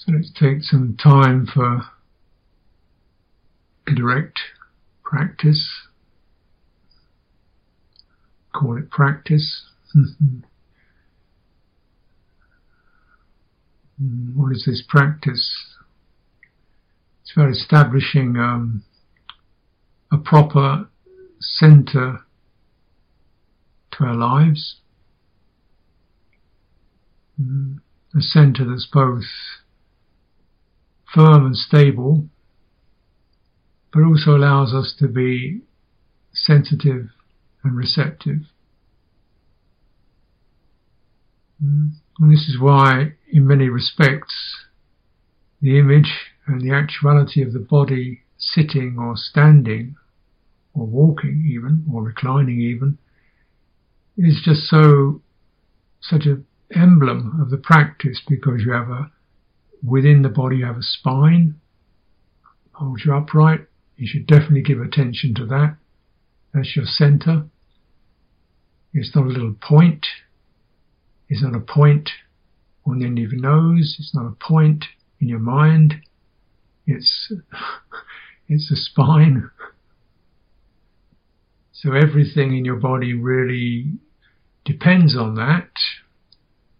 So let's take some time for direct practice. Call it practice. what is this practice? It's about establishing um, a proper center to our lives. Mm, a center that's both firm and stable, but also allows us to be sensitive and receptive. Mm, and this is why, in many respects, the image and the actuality of the body sitting or standing or walking even or reclining even is just so such an emblem of the practice because you have a within the body you have a spine. Holds you upright. You should definitely give attention to that. That's your center. It's not a little point. It's not a point on the end of your nose. It's not a point in your mind. It's it's a spine. So everything in your body really depends on that,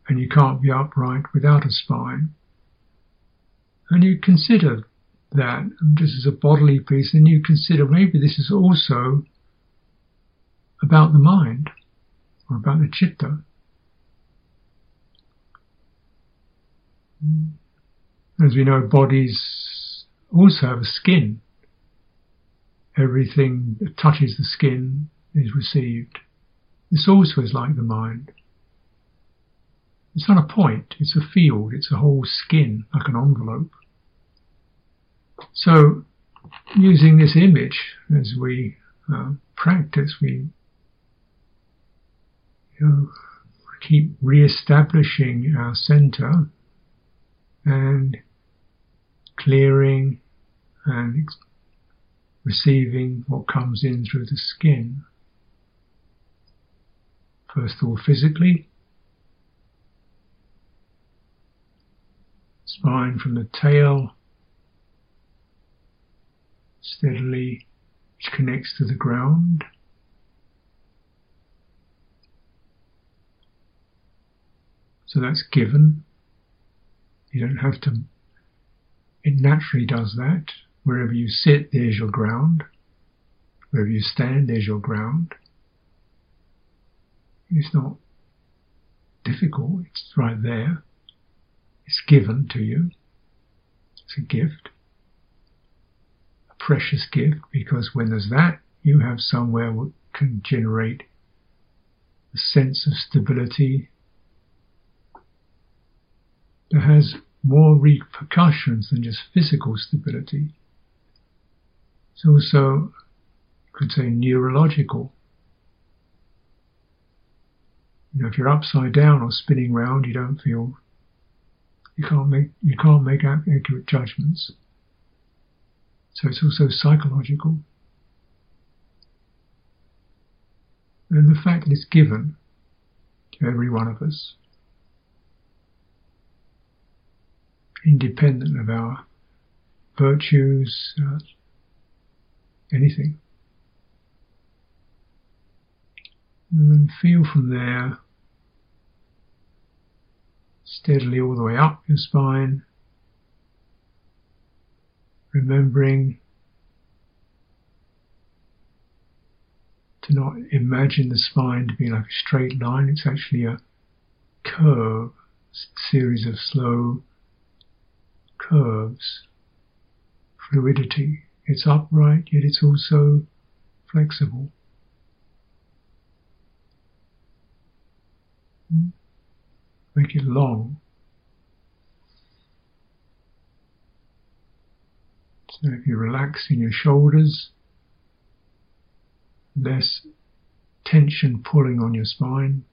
and you can't be upright without a spine. And you consider that just as a bodily piece, and you consider maybe this is also about the mind or about the chitta. As we know, bodies also have a skin everything that touches the skin is received. This also is like the mind. It's not a point, it's a field, it's a whole skin, like an envelope. So, using this image as we uh, practice, we you know, keep re-establishing our center and clearing and receiving what comes in through the skin. First of all, physically, spine from the tail steadily which connects to the ground. So that's given. You don't have to, it naturally does that. Wherever you sit, there's your ground. Wherever you stand, there's your ground. It's not difficult, it's right there. It's given to you. It's a gift. Precious gift because when there's that, you have somewhere that can generate a sense of stability that has more repercussions than just physical stability. It's also, you could say, neurological. You know, if you're upside down or spinning round, you don't feel, you can't make, you can't make accurate judgments. So it's also psychological. And the fact that it's given to every one of us, independent of our virtues, uh, anything. And then feel from there steadily all the way up your spine, remembering to not imagine the spine to be like a straight line, it's actually a curve, a series of slow curves, fluidity. It's upright, yet it's also flexible. Hmm. Make it long. So if you relax in your shoulders, less tension pulling on your spine.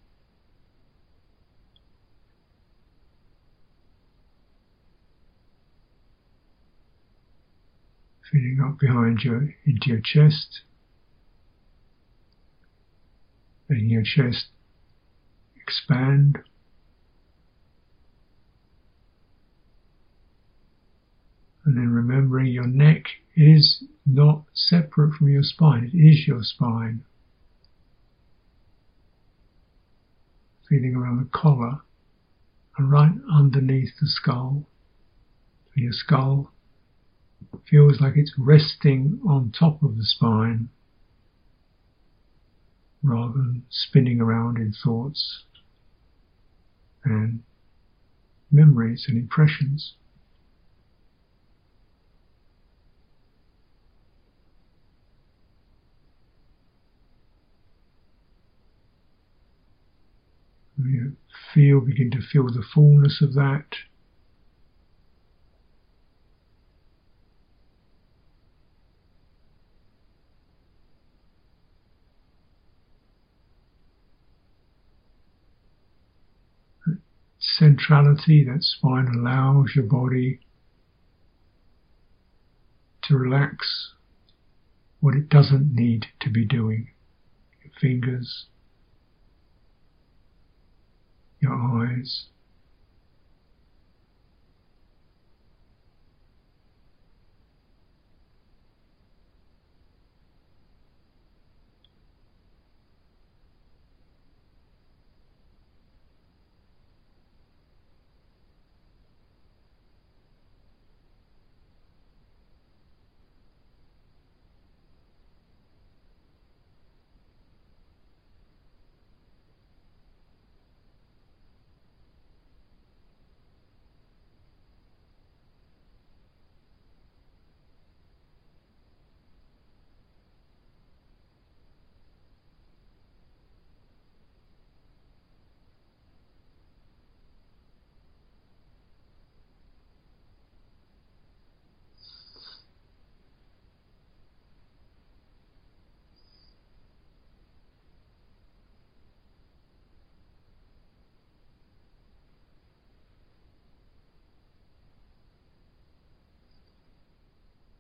feeling up behind you into your chest, letting your chest expand. And then remembering your neck is not separate from your spine, it is your spine. Feeling around the collar and right underneath the skull. So your skull feels like it's resting on top of the spine rather than spinning around in thoughts and memories and impressions. You feel, begin to feel the fullness of that. centrality, that spine allows your body to relax what it doesn't need to be doing. Your fingers, your eyes.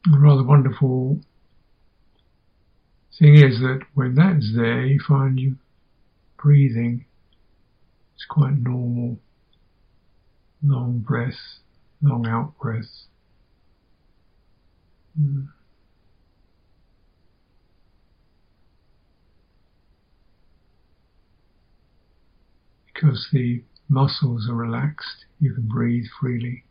A rather wonderful thing is that when that's there, you find you breathing. It's quite normal. Long breath, long out breath. Mm. Because the muscles are relaxed, you can breathe freely.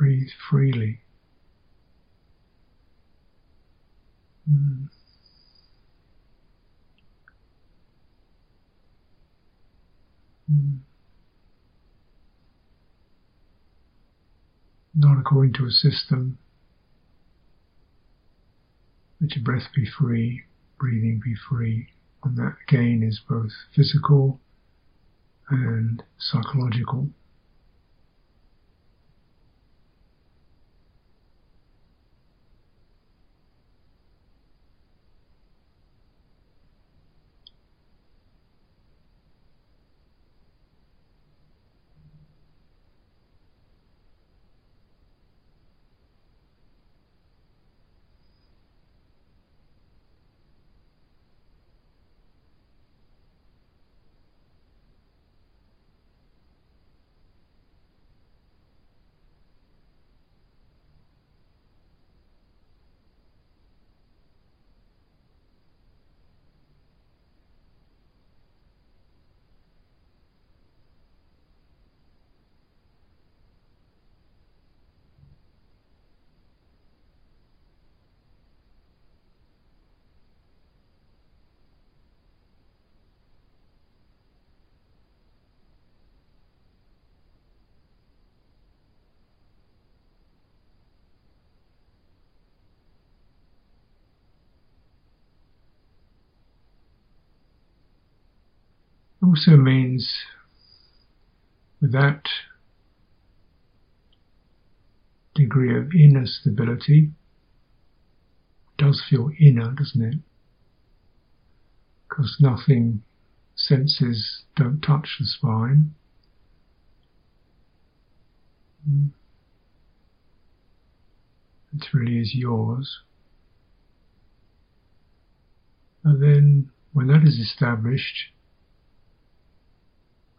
Breathe freely. Mm. Not according to a system. Let your breath be free, breathing be free. And that again is both physical and psychological. Also means with that degree of inner stability, does feel inner, doesn't it? Because nothing, senses don't touch the spine. Mm. It really is yours. And then, when that is established,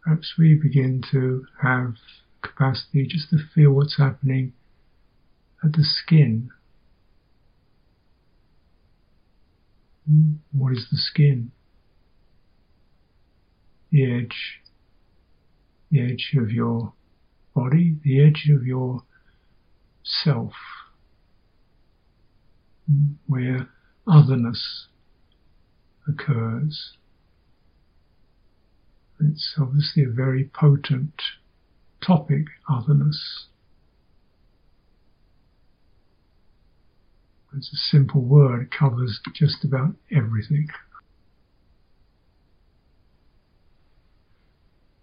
perhaps we begin to have capacity just to feel what's happening at the skin. What is the skin? The edge, the edge of your body, the edge of your self, where otherness occurs. It's obviously a very potent topic, otherness. It's a simple word, covers just about everything.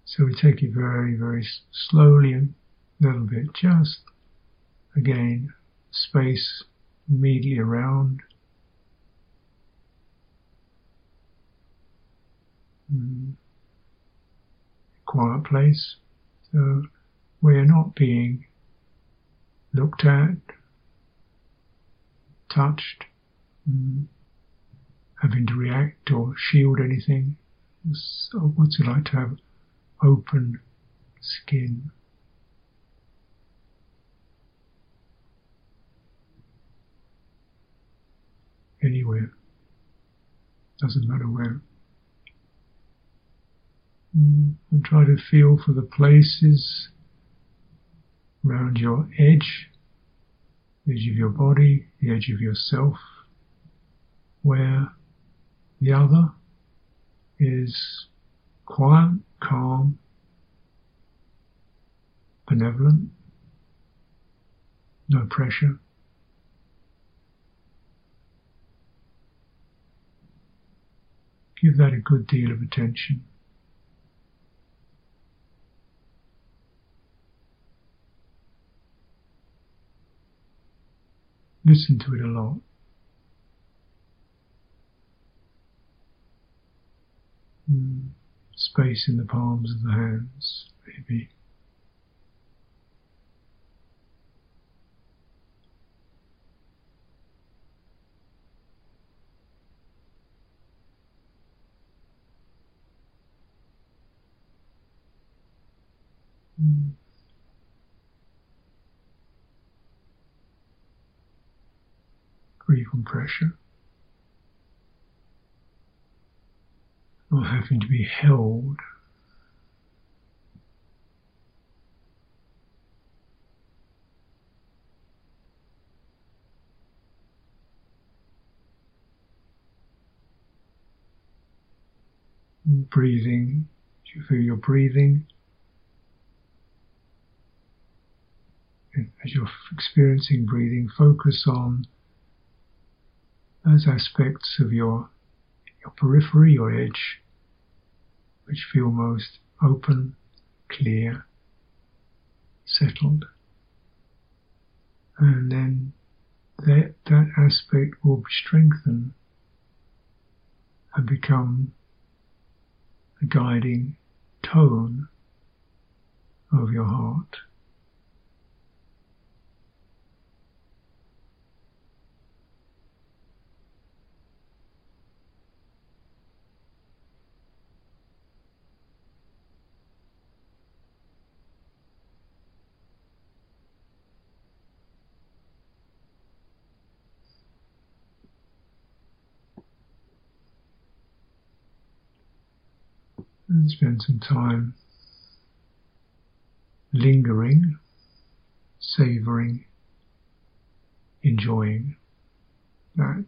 So we take it very, very slowly and a little bit, just again, space immediately around. Mm. Quiet place. So we are not being looked at, touched, mm, having to react or shield anything. So what's it like to have open skin? Anywhere. Doesn't matter where. Mm, and try to feel for the places around your edge, the edge of your body, the edge of yourself, where the other is quiet, calm, benevolent, no pressure. Give that a good deal of attention. Listen to it a lot. Mm. Space in the palms of the hands, maybe. Mm. Pressure, not having to be held. breathing, do you feel your breathing? As you're experiencing breathing, focus on those aspects of your your periphery, your edge, which feel most open, clear, settled. And then that, that aspect will strengthen and become the guiding tone of your heart. And spend some time lingering, savoring, enjoying that